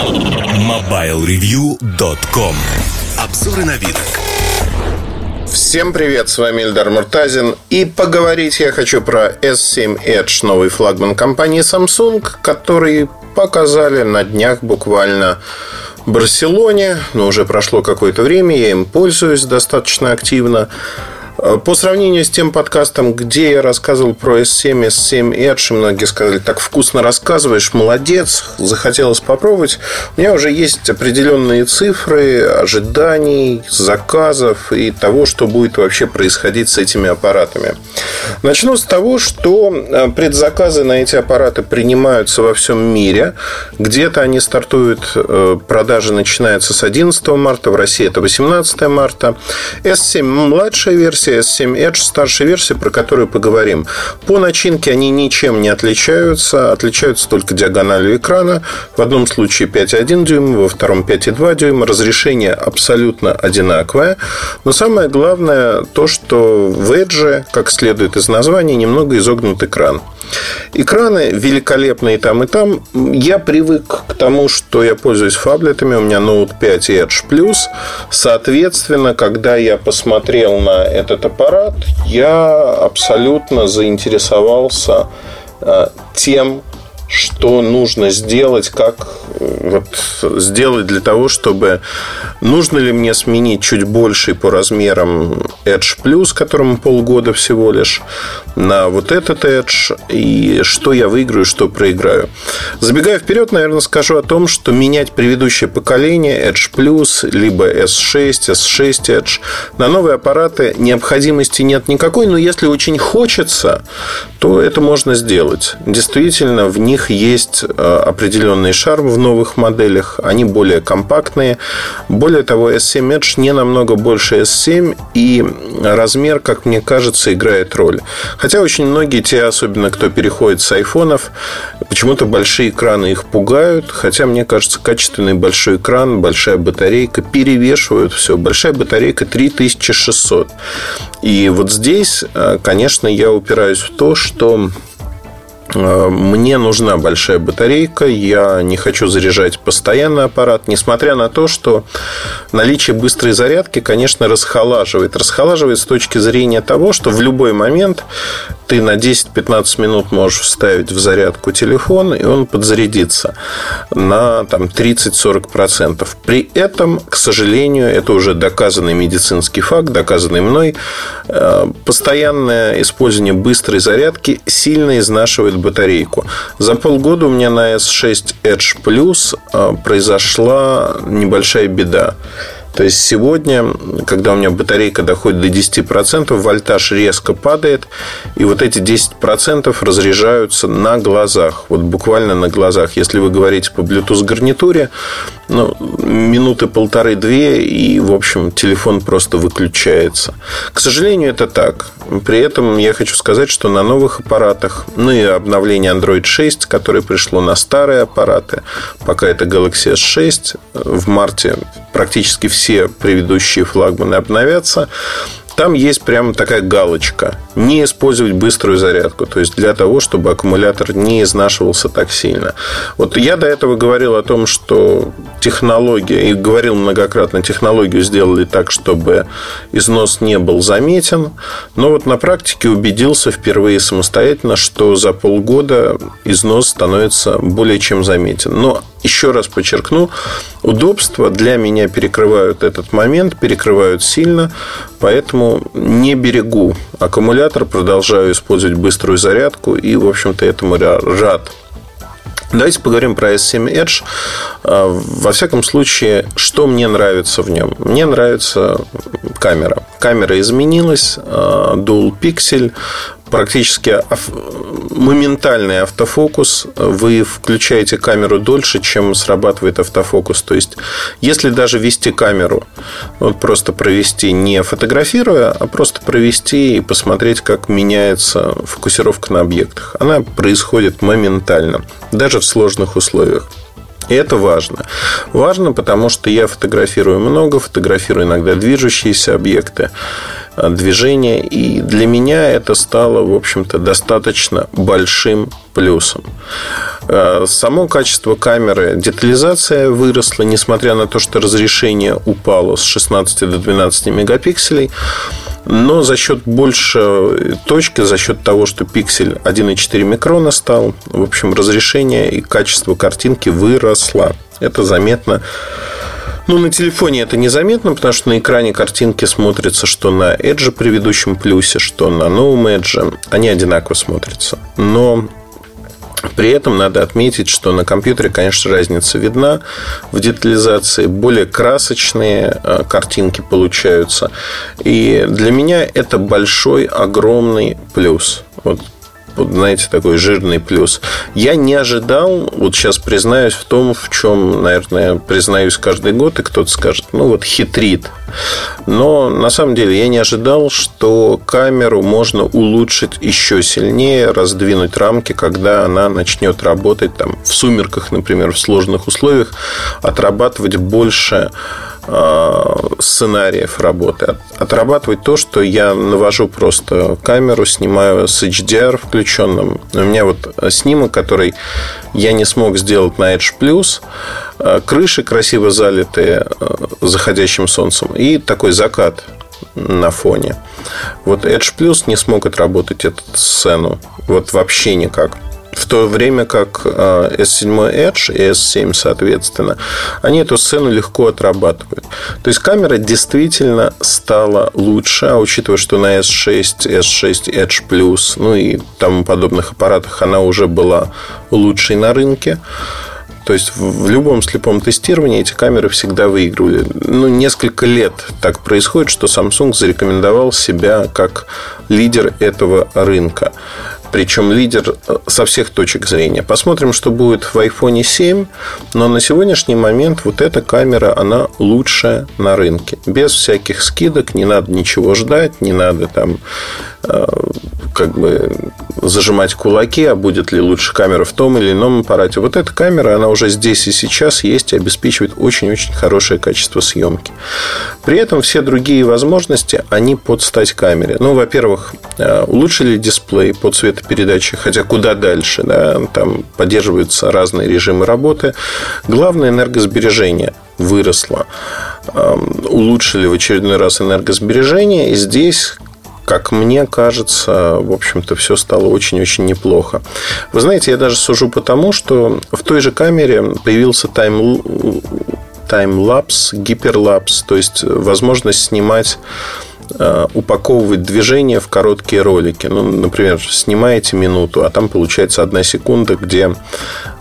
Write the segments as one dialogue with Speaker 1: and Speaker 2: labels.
Speaker 1: MobileReview.com Обзоры на вид.
Speaker 2: Всем привет, с вами Эльдар Муртазин. И поговорить я хочу про S7 Edge, новый флагман компании Samsung, который показали на днях буквально в Барселоне. Но уже прошло какое-то время, я им пользуюсь достаточно активно. Э, по сравнению с тем подкастом, где я рассказывал про S7, S7 Edge, многие сказали, так вкусно рассказываешь, молодец, захотелось попробовать. У меня уже есть определенные цифры ожиданий, заказов и того, что будет вообще происходить с этими аппаратами. Начну с того, что э, предзаказы на эти аппараты принимаются во всем мире. Где-то они стартуют, э, продажи начинаются с 11 марта, в России это 18 марта. S7 младшая версия, версия S7 Edge, старшая версия, про которую поговорим. По начинке они ничем не отличаются. Отличаются только диагональю экрана. В одном случае 5,1 дюйма, во втором 5,2 дюйма. Разрешение абсолютно одинаковое. Но самое главное то, что в Edge, как следует из названия, немного изогнут экран. Экраны великолепные там и там. Я привык к тому, что я пользуюсь фаблетами. У меня Note 5 и Edge Plus. Соответственно, когда я посмотрел на этот аппарат, я абсолютно заинтересовался э, тем, что нужно сделать, как вот, сделать для того, чтобы нужно ли мне сменить чуть больший по размерам Edge Plus, которому полгода всего лишь, на вот этот Edge, и что я выиграю, что проиграю. Забегая вперед, наверное, скажу о том, что менять предыдущее поколение Edge Plus, либо S6, S6 Edge на новые аппараты необходимости нет никакой, но если очень хочется, то это можно сделать. Действительно, в них них есть э, определенный шарм в новых моделях. Они более компактные. Более того, S7 Edge не намного больше S7. И размер, как мне кажется, играет роль. Хотя очень многие, те, особенно кто переходит с айфонов, почему-то большие экраны их пугают. Хотя, мне кажется, качественный большой экран, большая батарейка перевешивают все. Большая батарейка 3600. И вот здесь, э, конечно, я упираюсь в то, что мне нужна большая батарейка, я не хочу заряжать постоянный аппарат, несмотря на то, что наличие быстрой зарядки, конечно, расхолаживает. Расхолаживает с точки зрения того, что в любой момент ты на 10-15 минут можешь вставить в зарядку телефон, и он подзарядится на там, 30-40%. При этом, к сожалению, это уже доказанный медицинский факт, доказанный мной, э, постоянное использование быстрой зарядки сильно изнашивает батарейку. За полгода у меня на S6 Edge Plus э, произошла небольшая беда. То есть сегодня, когда у меня батарейка доходит до 10%, вольтаж резко падает, и вот эти 10% разряжаются на глазах. Вот буквально на глазах. Если вы говорите по Bluetooth гарнитуре, ну, минуты полторы-две, и, в общем, телефон просто выключается. К сожалению, это так. При этом я хочу сказать, что на новых аппаратах, ну и обновление Android 6, которое пришло на старые аппараты, пока это Galaxy S6, в марте практически все предыдущие флагманы обновятся там есть прямо такая галочка. Не использовать быструю зарядку. То есть для того, чтобы аккумулятор не изнашивался так сильно. Вот я до этого говорил о том, что технология, и говорил многократно, технологию сделали так, чтобы износ не был заметен. Но вот на практике убедился впервые самостоятельно, что за полгода износ становится более чем заметен. Но еще раз подчеркну, удобства для меня перекрывают этот момент, перекрывают сильно, поэтому не берегу аккумулятор, продолжаю использовать быструю зарядку и, в общем-то, этому рад. Давайте поговорим про S7 Edge. А, во всяком случае, что мне нравится в нем? Мне нравится камера. Камера изменилась, а, Dual Pixel, практически моментальный автофокус. Вы включаете камеру дольше, чем срабатывает автофокус. То есть, если даже вести камеру, вот просто провести не фотографируя, а просто провести и посмотреть, как меняется фокусировка на объектах, она происходит моментально, даже в сложных условиях. И это важно. Важно, потому что я фотографирую много, фотографирую иногда движущиеся объекты, э, движения. И для меня это стало, в общем-то, достаточно большим плюсом. Э, само качество камеры, детализация выросла, несмотря на то, что разрешение упало с 16 до 12 мегапикселей. Но за счет больше точки, за счет того, что пиксель 1,4 микрона стал, в общем, разрешение и качество картинки выросло. Это заметно ну, на телефоне это незаметно, потому что на экране картинки смотрятся, что на Edge предыдущем плюсе, что на новом Edge. Они одинаково смотрятся. Но при этом надо отметить, что на компьютере, конечно, разница видна в детализации. Более красочные э, картинки получаются. И для меня это большой, огромный плюс. Вот вот, знаете, такой жирный плюс. Я не ожидал, вот сейчас признаюсь в том, в чем, наверное, признаюсь каждый год, и кто-то скажет, ну вот хитрит. Но на самом деле я не ожидал, что камеру можно улучшить еще сильнее, раздвинуть рамки, когда она начнет работать там в сумерках, например, в сложных условиях, отрабатывать больше сценариев работы. Отрабатывать то, что я навожу просто камеру, снимаю с HDR включенным. У меня вот снимок, который я не смог сделать на Edge Plus. Э, крыши красиво залитые э, заходящим солнцем. И такой закат на фоне. Вот Edge Plus не смог отработать эту сцену. Вот вообще никак в то время как S7 э, Edge и S7, соответственно, они эту сцену легко отрабатывают. То есть камера действительно стала лучше, а учитывая, что на S6, S6 Edge Plus, ну и тому подобных аппаратах она уже была лучшей на рынке, то есть в любом слепом тестировании эти камеры всегда выигрывали. Ну, несколько лет так происходит, что Samsung зарекомендовал себя как лидер этого рынка причем лидер э, со всех точек зрения. Посмотрим, что будет в iPhone 7, но на сегодняшний момент вот эта камера, она лучшая на рынке. Без всяких скидок, не надо ничего ждать, не надо там как бы зажимать кулаки, а будет ли лучше камера в том или ином аппарате. Вот эта камера, она уже здесь и сейчас есть и обеспечивает очень-очень хорошее качество съемки. При этом все другие возможности, они под стать камере. Ну, во-первых, э, улучшили дисплей под цветопередачи, хотя куда дальше, да, там поддерживаются разные режимы работы. Главное энергосбережение выросло. Эм, улучшили в очередной раз энергосбережение. И здесь как мне кажется, в общем-то, все стало очень-очень неплохо. Вы знаете, я даже сужу потому, что в той же камере появился тайм таймлапс, гиперлапс, то есть возможность снимать э, упаковывать движение в короткие ролики. Ну, например, снимаете минуту, а там получается одна секунда, где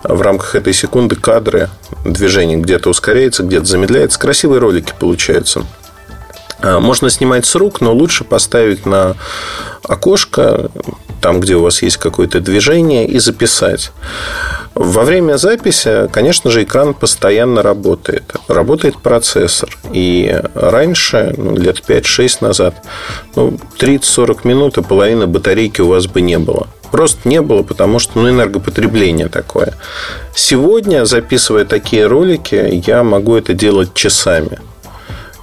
Speaker 2: в рамках этой секунды кадры движения где-то ускоряется, где-то замедляется. Красивые ролики получаются. А, можно снимать с рук, но лучше поставить на окошко, там, где у вас есть какое-то движение, и записать. Во время записи, конечно же, экран постоянно работает. Работает процессор. И раньше, ну, лет 5-6 назад, ну, 30-40 минут и половина батарейки у вас бы не было. Просто не было, потому что ну, энергопотребление такое. Сегодня, записывая такие ролики, я могу это делать часами.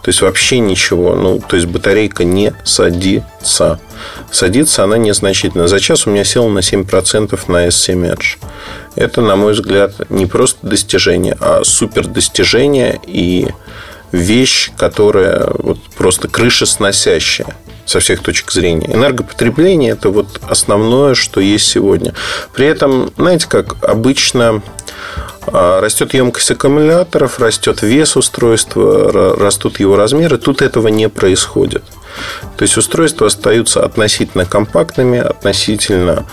Speaker 2: То есть вообще ничего. Ну, то есть батарейка не садится. Садится она незначительно. За час у меня села на 7% на S7 Edge. Это, на мой взгляд, не просто достижение, а супер достижение и вещь, которая вот просто крышесносящая со всех точек зрения. Энергопотребление – это вот основное, что есть сегодня. При этом, знаете, как обычно растет емкость аккумуляторов, растет вес устройства, растут его размеры. Тут этого не происходит. То есть устройства остаются относительно компактными, относительно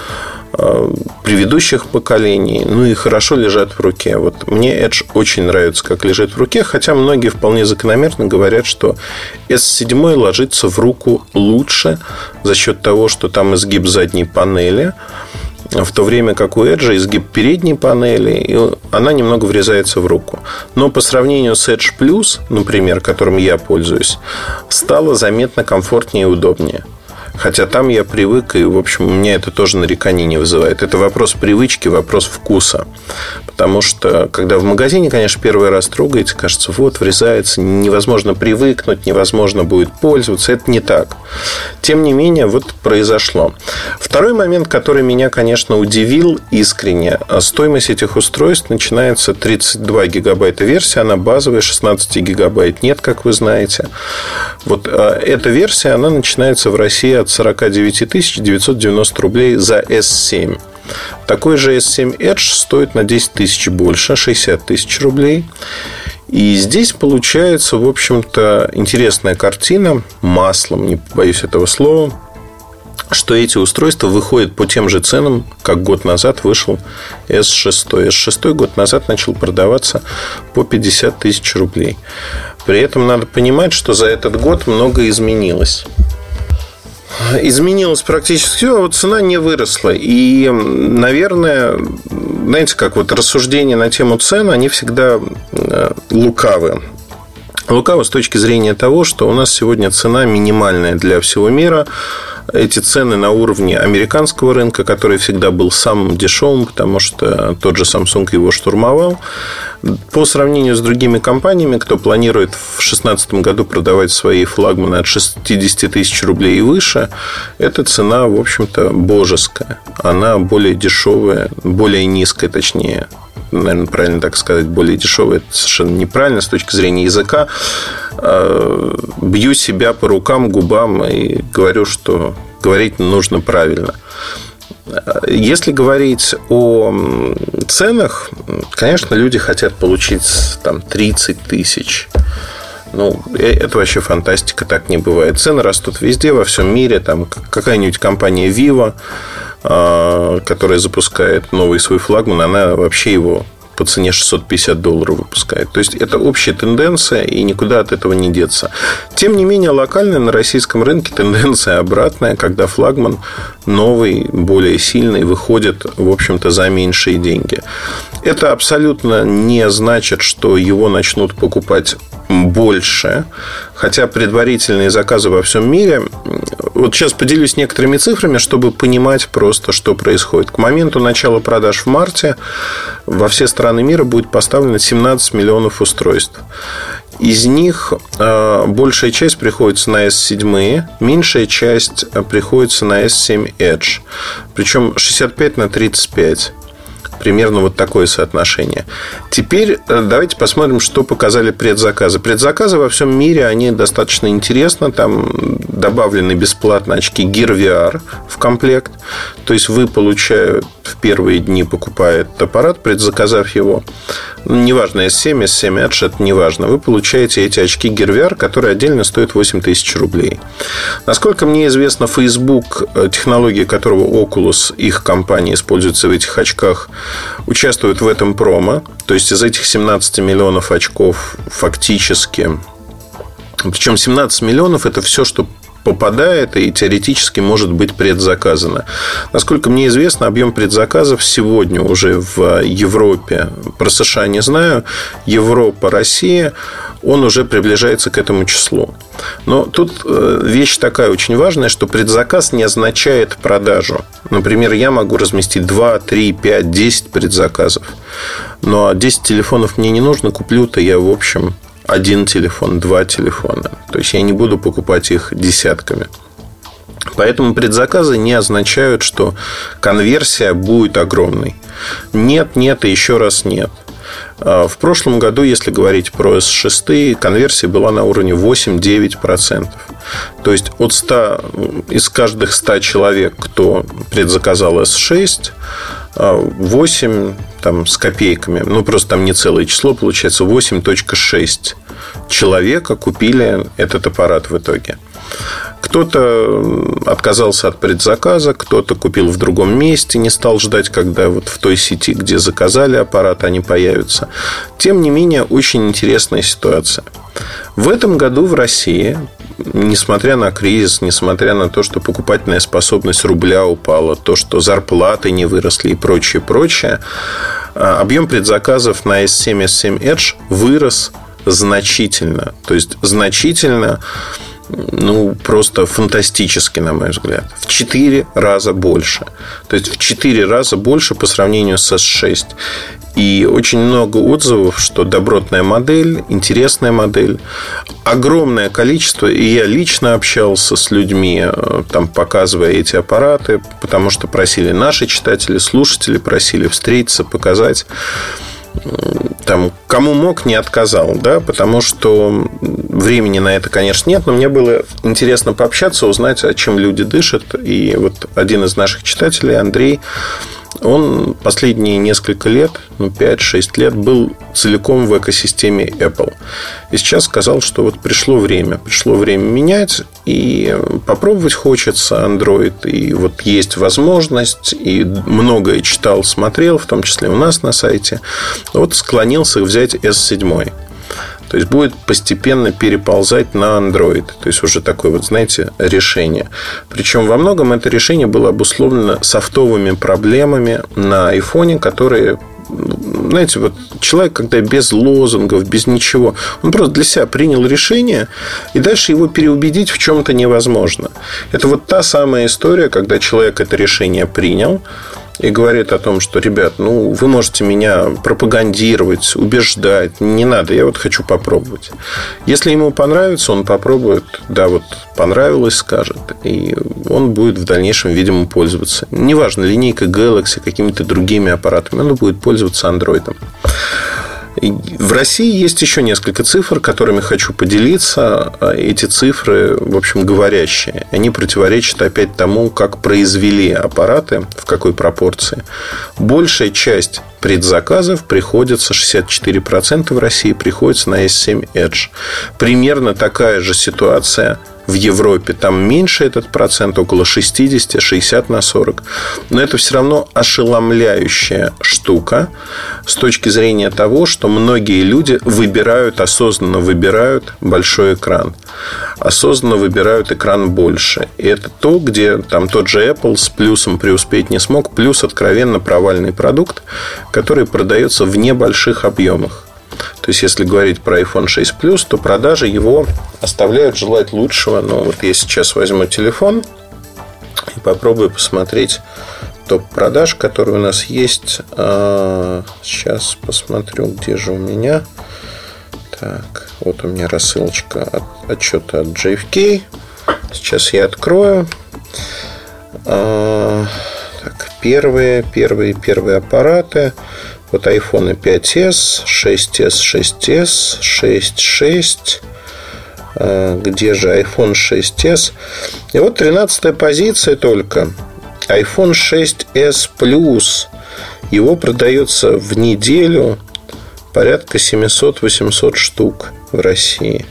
Speaker 2: а, предыдущих поколений, ну и хорошо лежат в руке. Вот мне Edge очень нравится, как лежит в руке, хотя многие вполне закономерно говорят, что S7 ложится в руку лучше за счет того, что там изгиб задней панели, в то время как у Edge изгиб передней панели, и она немного врезается в руку. Но по сравнению с Edge Plus, например, которым я пользуюсь, стало заметно комфортнее и удобнее. Хотя там я привык, и, в общем, у меня это тоже нареканий не вызывает. Это вопрос привычки, вопрос вкуса. Потому что, когда в магазине, конечно, первый раз трогаете, кажется, вот, врезается, невозможно привыкнуть, невозможно будет пользоваться. Это не так. Тем не менее, вот произошло. Второй момент, который меня, конечно, удивил искренне. Стоимость этих устройств начинается 32 гигабайта версия, она базовая, 16 гигабайт нет, как вы знаете. Вот а, эта версия, она начинается в России от 49 990 рублей за S7. Такой же S7 Edge стоит на 10 тысяч больше, 60 тысяч рублей. И здесь получается, в общем-то, интересная картина маслом, не боюсь этого слова, что эти устройства выходят по тем же ценам, как год назад вышел S6. S6 год назад начал продаваться по 50 тысяч рублей. При этом надо понимать, что за этот год много изменилось изменилось практически все, а вот цена не выросла. И, наверное, знаете, как вот рассуждения на тему цен, они всегда э, лукавы. Лукаво с точки зрения того, что у нас сегодня цена минимальная для всего мира. Эти цены на уровне американского рынка, который всегда был самым дешевым, потому что тот же Samsung его штурмовал. По сравнению с другими компаниями, кто планирует в 2016 году продавать свои флагманы от 60 тысяч рублей и выше, эта цена, в общем-то, божеская. Она более дешевая, более низкая, точнее, наверное, правильно так сказать, более дешевые. Это совершенно неправильно с точки зрения языка. А, бью себя по рукам, губам и говорю, что говорить нужно правильно. Если говорить о ценах, конечно, люди хотят получить там 30 тысяч. Ну, э, это вообще фантастика, так не бывает. Цены растут везде, во всем мире. Там какая-нибудь компания Vivo а, которая запускает новый свой флагман, она вообще его по цене 650 долларов выпускает. То есть это общая тенденция, и никуда от этого не деться. Тем не менее, локально на российском рынке тенденция обратная, когда флагман новый, более сильный, выходит, в общем-то, за меньшие деньги. Это абсолютно не значит, что его начнут покупать больше, хотя предварительные заказы во всем мире... Вот сейчас поделюсь некоторыми цифрами, чтобы понимать просто, что происходит. К моменту начала продаж в марте во все страны мира будет поставлено 17 миллионов устройств. Из них э, большая часть приходится на S7, меньшая часть приходится на S7 Edge. Причем 65 на 35 примерно вот такое соотношение. Теперь э, давайте посмотрим, что показали предзаказы. Предзаказы во всем мире, они достаточно интересны. Там добавлены бесплатно очки Gear VR в комплект. То есть вы, получая в первые дни, покупая этот аппарат, предзаказав его, неважно, S7, S7 Edge, это неважно, вы получаете эти очки Gear VR, которые отдельно стоят 8 тысяч рублей. Насколько мне известно, Facebook, э, технология которого Oculus, их компания, используется в этих очках, участвуют в этом промо. То есть из этих 17 миллионов очков фактически причем 17 миллионов это все, что попадает и теоретически может быть предзаказано. Насколько мне известно, объем предзаказов сегодня уже в Европе, про США не знаю, Европа, Россия, он уже приближается к этому числу. Но тут э, вещь такая очень важная, что предзаказ не означает продажу. Например, я могу разместить 2, 3, 5, 10 предзаказов. Но 10 телефонов мне не нужно, куплю-то я, в общем, один телефон, два телефона. То есть я не буду покупать их десятками. Поэтому предзаказы не означают, что конверсия будет огромной. Нет, нет и еще раз нет. А, в прошлом году, если говорить про S6, конверсия была на уровне 8-9%. То есть от 100, из каждых 100 человек, кто предзаказал S6, 8 там, с копейками, ну просто там не целое число, получается 8.6 человека купили этот аппарат в итоге. Кто-то отказался от предзаказа, кто-то купил в другом месте, не стал ждать, когда вот в той сети, где заказали аппарат, они появятся. Тем не менее, очень интересная ситуация. В этом году в России несмотря на кризис, несмотря на то, что покупательная способность рубля упала, то, что зарплаты не выросли и прочее, прочее, а, объем предзаказов на S7, S7 Edge вырос значительно. То есть, значительно ну, просто фантастически, на мой взгляд. В 4 раза больше. То есть, в 4 раза больше по сравнению с S6. И очень много отзывов, что добротная модель, интересная модель. Огромное количество. И я лично общался с людьми, э, там, показывая эти аппараты, потому что просили наши читатели, слушатели просили встретиться, показать там, кому мог, не отказал, да, потому что времени на это, конечно, нет, но мне было интересно пообщаться, узнать, о чем люди дышат. И вот один из наших читателей, Андрей, он последние несколько лет, ну, 5-6 лет, был целиком в экосистеме Apple. И сейчас сказал, что вот пришло время. Пришло время менять, и попробовать хочется Android. И вот есть возможность, и многое читал, смотрел, в том числе у нас на сайте. Вот склонился взять S7. То есть будет постепенно переползать на Android. То есть уже такое вот, знаете, решение. Причем во многом это решение было обусловлено софтовыми проблемами на айфоне, которые знаете, вот человек, когда без лозунгов, без ничего, он просто для себя принял решение, и дальше его переубедить в чем-то невозможно. Это вот та самая история, когда человек это решение принял, и говорит о том, что, ребят, ну, вы можете меня пропагандировать, убеждать. Не надо, я вот хочу попробовать. Если ему понравится, он попробует. Да, вот понравилось, скажет. И он будет в дальнейшем, видимо, пользоваться. Неважно, линейка Galaxy, какими-то другими аппаратами. Он будет пользоваться Android. В России есть еще несколько цифр, которыми хочу поделиться. А эти цифры, в общем, говорящие. Они противоречат опять тому, как произвели аппараты, в какой пропорции. Большая часть предзаказов приходится, 64% в России приходится на S7 Edge. Примерно такая же ситуация – в Европе там меньше этот процент, около 60, 60 на 40. Но это все равно ошеломляющая штука с точки зрения того, что многие люди выбирают, осознанно выбирают большой экран. Осознанно выбирают экран больше. И это то, где там тот же Apple с плюсом преуспеть не смог, плюс откровенно провальный продукт, который продается в небольших объемах. То есть, если говорить про iPhone 6 Plus, то продажи его оставляют желать лучшего. Но вот я сейчас возьму телефон и попробую посмотреть топ продаж, которые у нас есть. А, сейчас посмотрю, где же у меня. Так, вот у меня рассылочка от отчета от JFK. Сейчас я открою. А, так, первые, первые, первые аппараты. Вот iPhone 5s, 6s, 6s, 6.6. Где же iPhone 6s? И вот 13 позиция только. iPhone 6s Plus. Его продается в неделю порядка 700-800 штук в России.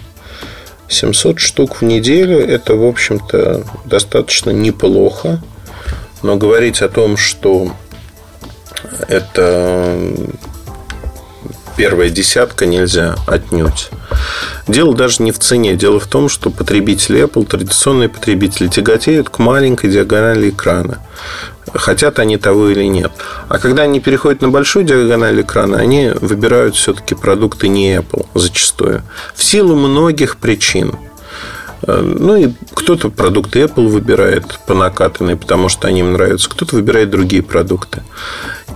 Speaker 2: 700 штук в неделю – это, в общем-то, достаточно неплохо. Но говорить о том, что это первая десятка нельзя отнюдь. Дело даже не в цене. Дело в том, что потребители Apple, традиционные потребители, тяготеют к маленькой диагонали экрана. Хотят они того или нет. А когда они переходят на большую диагональ экрана, они выбирают все-таки продукты не Apple зачастую. В силу многих причин. Э, ну и кто-то продукты Apple выбирает по накатанной, потому что они им нравятся, кто-то выбирает другие продукты.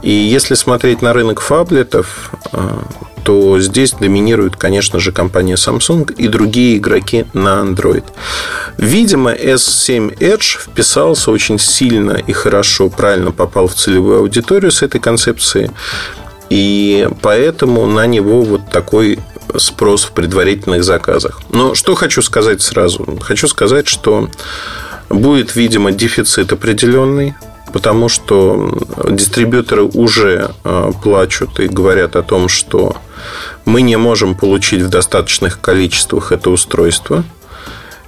Speaker 2: И если смотреть на рынок фаблетов, э, то здесь доминирует, конечно же, компания Samsung и другие игроки на Android. Видимо, S7 Edge вписался очень сильно и хорошо, правильно попал в целевую аудиторию с этой концепцией. И поэтому на него вот такой спрос в предварительных заказах. Но что хочу сказать сразу? Хочу сказать, что будет, видимо, дефицит определенный, потому что дистрибьюторы уже э, плачут и говорят о том, что мы не можем получить в достаточных количествах это устройство.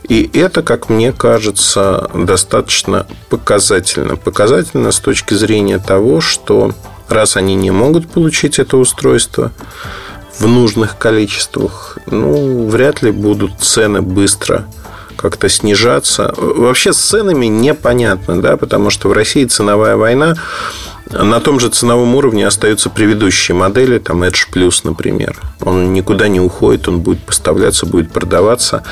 Speaker 2: И это, как мне кажется, достаточно показательно. Показательно с точки зрения того, что раз они не могут получить это устройство, в нужных количествах, ну, вряд ли будут цены быстро как-то снижаться. Вообще с ценами непонятно, да, потому что в России ценовая война на том же ценовом уровне остаются предыдущие модели, там Edge Plus, например. Он никуда не уходит, он будет поставляться, будет продаваться.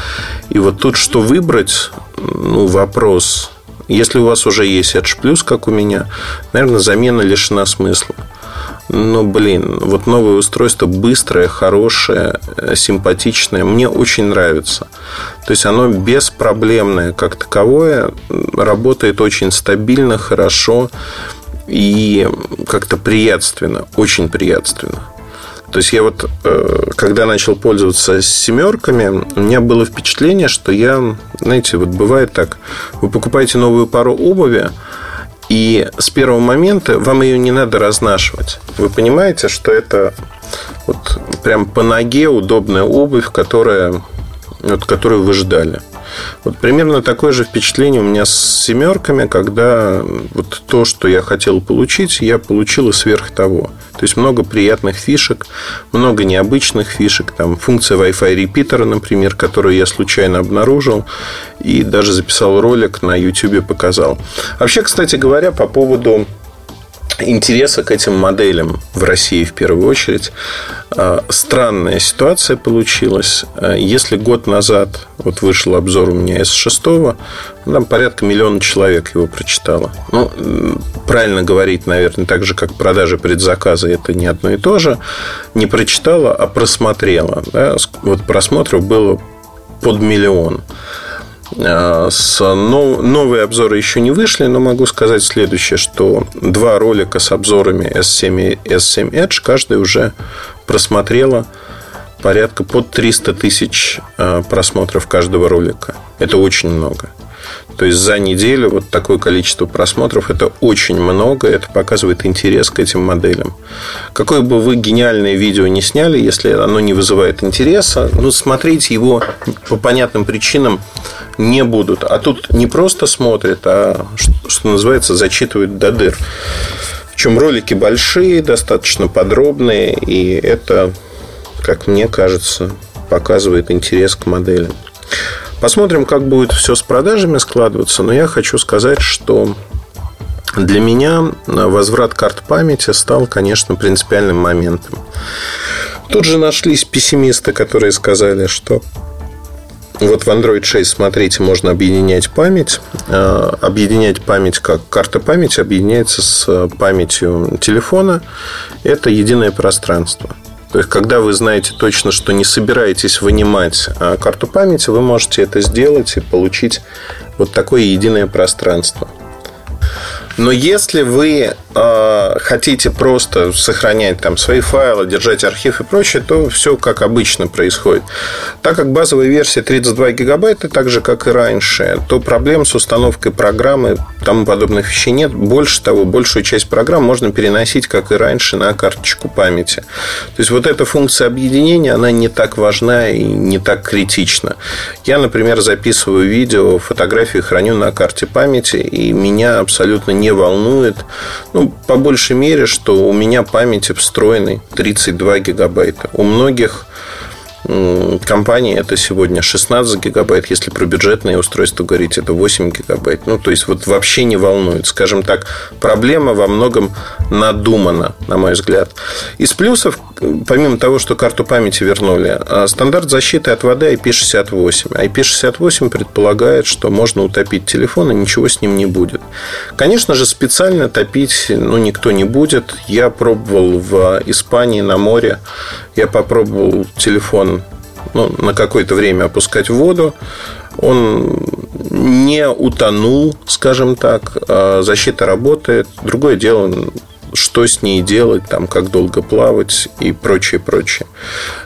Speaker 2: И вот тут что выбрать, ну, вопрос. Если у вас уже есть Edge Plus, как у меня, наверное, замена лишена смысла. Но, блин, вот новое устройство быстрое, хорошее, э, симпатичное. Мне очень нравится. То есть оно беспроблемное как таковое, работает очень стабильно, хорошо и как-то приятственно, очень приятственно. То есть я вот, э, когда начал пользоваться семерками, у меня было впечатление, что я, знаете, вот бывает так, вы покупаете новую пару обуви, и с первого момента вам ее не надо разнашивать. Вы понимаете, что это вот прям по ноге удобная обувь, которая, вот, которую вы ждали. Вот примерно такое же впечатление у меня с семерками, когда вот то, что я хотел получить, я получил и сверх того. То есть много приятных фишек, много необычных фишек. Там функция Wi-Fi репитера, например, которую я случайно обнаружил и даже записал ролик на YouTube показал. Вообще, кстати говоря, по поводу интереса к этим моделям в России в первую очередь. А, странная ситуация получилась. А, если год назад вот вышел обзор у меня S6, ну, там порядка миллиона человек его прочитало. Ну, правильно говорить, наверное, так же, как продажи предзаказа, это не одно и то же. Не прочитала, а просмотрела. Да? Вот просмотров было под миллион. А, с новые обзоры еще не вышли, но могу сказать следующее, что два ролика с обзорами S7 и S7 Edge каждый уже просмотрело порядка под 300 тысяч а, просмотров каждого ролика. Это очень много. То есть за неделю вот такое количество просмотров это очень много, это показывает интерес к этим моделям. Какое бы вы гениальное видео не сняли, если оно не вызывает интереса, ну смотреть его по понятным причинам не будут. А тут не просто смотрят, а что называется зачитывают до дыр. Причем ролики большие, достаточно подробные, и это, как мне кажется, показывает интерес к моделям. Посмотрим, как будет все с продажами складываться. Но я хочу сказать, что для меня возврат карт памяти стал, конечно, принципиальным моментом. Тут же нашлись пессимисты, которые сказали, что вот в Android 6, смотрите, можно объединять память. А, объединять память как карта памяти объединяется с памятью телефона. Это единое пространство. То есть, когда вы знаете точно, что не собираетесь вынимать а, карту памяти, вы можете это сделать и получить вот такое единое пространство. Но если вы э, хотите просто сохранять там свои файлы, держать архив и прочее, то все как обычно происходит. Так как базовая версия 32 гигабайта, так же как и раньше, то проблем с установкой программы, тому подобных вещей нет. Больше того, большую часть программ можно переносить, как и раньше, на карточку памяти. То есть вот эта функция объединения, она не так важна и не так критична. Я, например, записываю видео, фотографии храню на карте памяти, и меня абсолютно не не волнует. Ну, по большей мере, что у меня памяти встроенной 32 гигабайта. У многих компании это сегодня 16 гигабайт. Если про бюджетные устройства говорить, это 8 гигабайт. Ну, то есть, вот вообще не волнует. Скажем так, проблема во многом надумана, на мой взгляд. Из плюсов, помимо того, что карту памяти вернули, а, стандарт защиты от воды IP68. IP68 предполагает, что можно утопить телефон, и ничего с ним не будет. Конечно же, специально топить ну, никто не будет. Я пробовал в Испании на море. Я попробовал телефон ну, на какое-то время опускать в воду. Он не утонул, скажем так. А защита работает. Другое дело, что с ней делать, там, как долго плавать и прочее, прочее.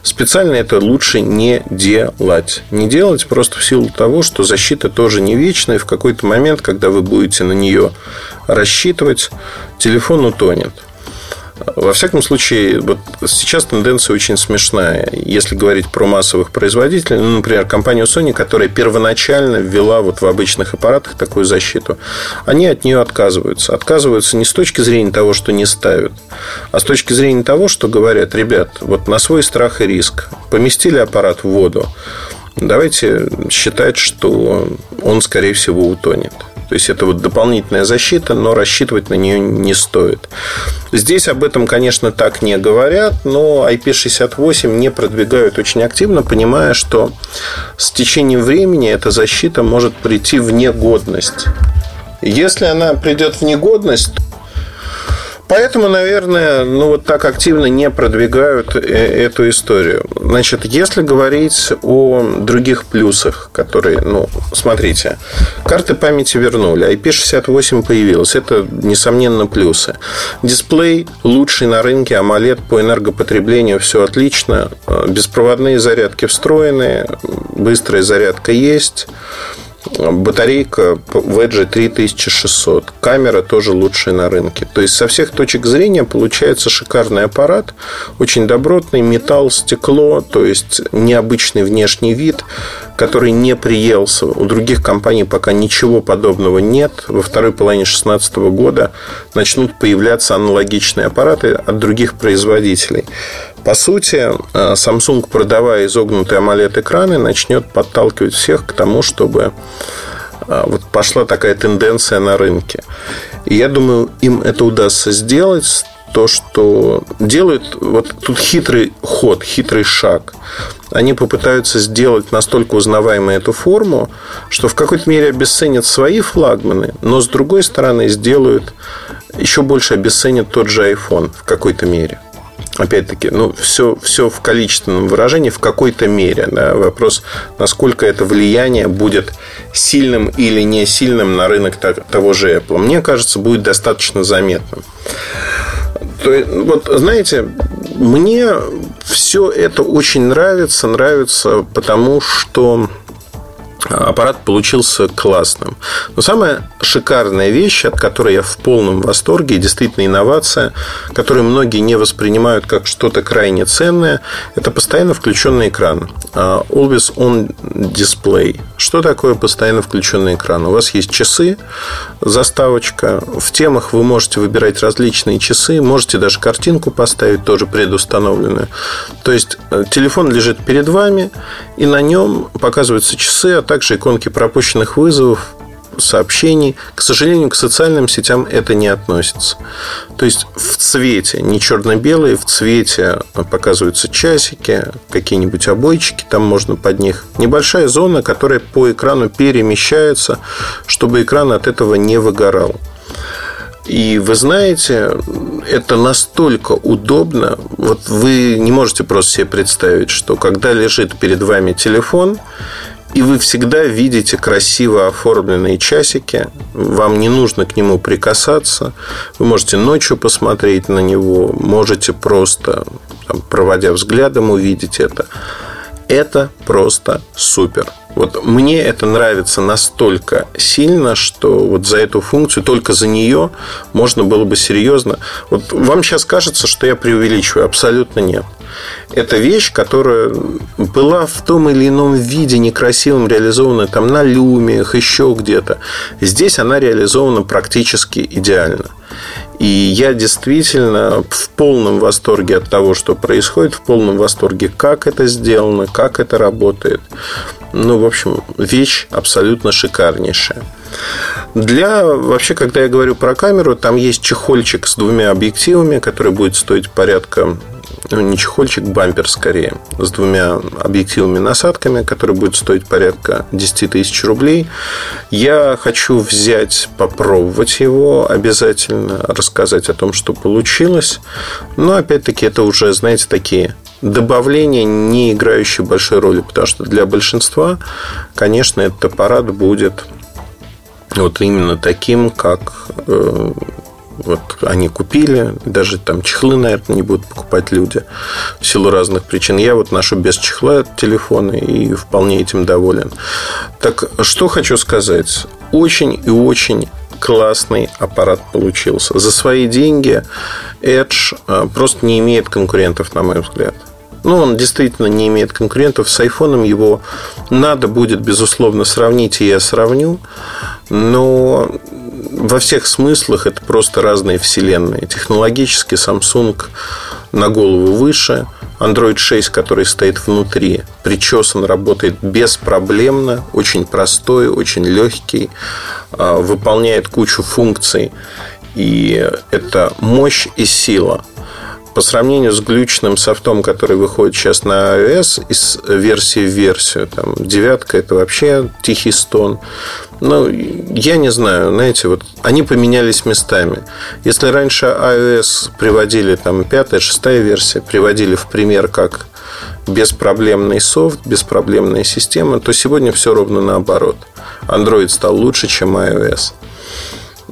Speaker 2: Специально это лучше не делать. Не делать просто в силу того, что защита тоже не вечная. И в какой-то момент, когда вы будете на нее рассчитывать, телефон утонет. Во всяком случае, вот сейчас тенденция очень смешная. Если говорить про массовых производителей, ну, например, компанию Sony, которая первоначально ввела вот в обычных аппаратах такую защиту, они от нее отказываются. Отказываются не с точки зрения того, что не ставят, а с точки зрения того, что говорят, ребят, вот на свой страх и риск поместили аппарат в воду, давайте считать, что он, скорее всего, утонет. То есть это вот дополнительная защита, но рассчитывать на нее не стоит. Здесь об этом, конечно, так не говорят, но IP68 не продвигают очень активно, понимая, что с течением времени эта защита может прийти в негодность. Если она придет в негодность, Поэтому, наверное, ну вот так активно не продвигают э, эту историю. Значит, если говорить о других плюсах, которые, ну, смотрите, карты памяти вернули, IP68 появилась, это, несомненно, плюсы. Дисплей лучший на рынке, AMOLED по энергопотреблению, все отлично, беспроводные зарядки встроенные, быстрая зарядка есть, Батарейка в Edge 3600. Камера тоже лучшая на рынке. То есть, со всех точек зрения получается шикарный аппарат. Очень добротный. Металл, стекло. То есть, необычный внешний вид, который не приелся. У других компаний пока ничего подобного нет. Во второй половине 2016 года начнут появляться аналогичные аппараты от других производителей. По сути, э, Samsung, продавая изогнутые AMOLED-экраны, начнет подталкивать всех к тому, чтобы э, вот пошла такая тенденция на рынке. И я думаю, им это удастся сделать. То, что делают, вот тут хитрый ход, хитрый шаг. Они попытаются сделать настолько узнаваемой эту форму, что в какой-то мере обесценят свои флагманы, но с другой стороны сделают еще больше обесценят тот же iPhone в какой-то мере опять-таки, ну, все, все в количественном выражении в какой-то мере. Да? Вопрос, насколько это влияние будет сильным или не сильным на рынок того же Apple. Мне кажется, будет достаточно заметным. То есть, вот, знаете, мне все это очень нравится, нравится, потому что аппарат получился классным. Но самая шикарная вещь, от которой я в полном восторге, действительно инновация, которую многие не воспринимают как что-то крайне ценное, это постоянно включенный экран. А, always on display. Что такое постоянно включенный экран? У вас есть часы, заставочка. В темах вы можете выбирать различные часы, можете даже картинку поставить, тоже предустановленную. То есть э, телефон лежит перед вами, и на нем показываются часы, а также иконки пропущенных вызовов, сообщений. К сожалению, к социальным сетям это не относится. То есть в цвете, не черно-белые, в цвете показываются часики, какие-нибудь обойчики, там можно под них. Небольшая зона, которая по экрану перемещается, чтобы экран от этого не выгорал. И вы знаете, это настолько удобно. Вот вы не можете просто себе представить, что когда лежит перед вами телефон, и вы всегда видите красиво оформленные часики. Вам не нужно к нему прикасаться. Вы можете ночью посмотреть на него. Можете просто, там, проводя взглядом, увидеть это. Это просто супер. Вот мне это нравится настолько сильно, что вот за эту функцию, только за нее можно было бы серьезно. Вот вам сейчас кажется, что я преувеличиваю. Абсолютно нет. Это вещь, которая была в том или ином виде некрасивым реализована там на люмиях, еще где-то. Здесь она реализована практически идеально. И я действительно в полном восторге от того, что происходит, в полном восторге, как это сделано, как это работает. Ну, в общем, вещь абсолютно шикарнейшая. Для, вообще, когда я говорю про камеру, там есть чехольчик с двумя объективами, который будет стоить порядка не чехольчик, бампер скорее, с двумя объективами-насадками, который будет стоить порядка 10 тысяч рублей. Я хочу взять, попробовать его обязательно, рассказать о том, что получилось. Но, опять-таки, это уже, знаете, такие добавления, не играющие большой роли, потому что для большинства, конечно, этот аппарат будет вот именно таким, как э, вот они купили, даже там чехлы, наверное, не будут покупать люди в силу разных причин. Я вот ношу без чехла телефоны и вполне этим доволен. Так что хочу сказать. Очень и очень классный аппарат получился. За свои деньги Edge э, просто не имеет конкурентов, на мой взгляд. Ну, он действительно не имеет конкурентов. С айфоном его надо будет, безусловно, сравнить, и я сравню. Но во всех смыслах это просто разные вселенные. Технологически Samsung на голову выше. Android 6, который стоит внутри, причесан, работает беспроблемно, очень простой, очень легкий, а, выполняет кучу функций. И это мощь и сила. По сравнению с глючным софтом, который выходит сейчас на iOS из версии в версию, там, девятка это вообще тихий стон. Ну, я не знаю, знаете, вот они поменялись местами. Если раньше iOS приводили, там, пятая, шестая версия, приводили в пример как беспроблемный софт, беспроблемная система, то сегодня все ровно наоборот. Android стал лучше, чем iOS.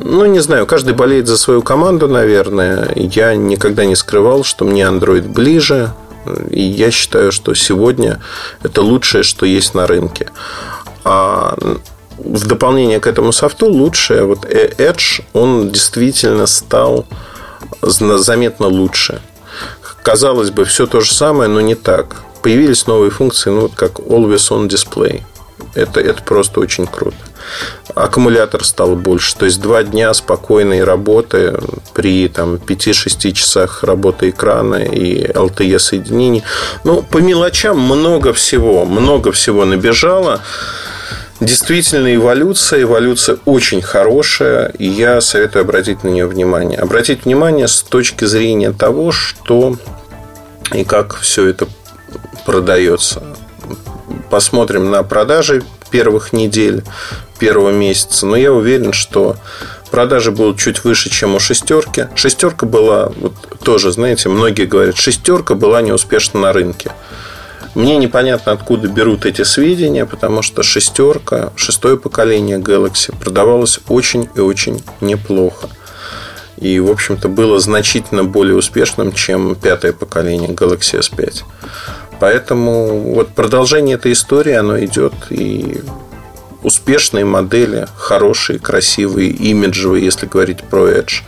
Speaker 2: Ну, не знаю, каждый болеет за свою команду, наверное. Я никогда не скрывал, что мне Android ближе. И я считаю, что сегодня это лучшее, что есть на рынке. А в дополнение к этому софту лучшее, вот Edge, он действительно стал заметно лучше. Казалось бы, все то же самое, но не так. Появились новые функции, ну, вот как Always On Display. Это, это просто очень круто. Аккумулятор стал больше. То есть два дня спокойной работы при там, 5-6 часах работы экрана и LTE соединений. Ну, по мелочам много всего. Много всего набежало. Действительно, эволюция, эволюция очень хорошая, и я советую обратить на нее внимание. Обратить внимание с точки зрения того, что и как все это продается. Посмотрим на продажи первых недель, первого месяца. Но я уверен, что продажи будут чуть выше, чем у шестерки. Шестерка была, вот тоже, знаете, многие говорят, шестерка была неуспешна на рынке. Мне непонятно, откуда берут эти сведения, потому что шестерка, шестое поколение Galaxy продавалось очень и очень неплохо. И, в общем-то, было значительно более успешным, чем пятое поколение Galaxy S5. Поэтому вот продолжение этой истории, оно идет и успешные модели, хорошие, красивые, имиджевые, если говорить про Edge.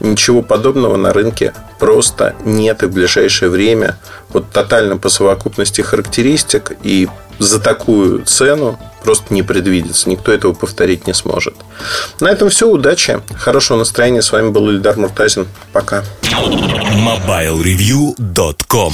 Speaker 2: Ничего подобного на рынке просто нет и в ближайшее время. Вот тотально по совокупности характеристик и за такую цену просто не предвидится. Никто этого повторить не сможет. На этом все. Удачи. Хорошего настроения. С вами был Ильдар Муртазин. Пока.
Speaker 1: MobileReview.com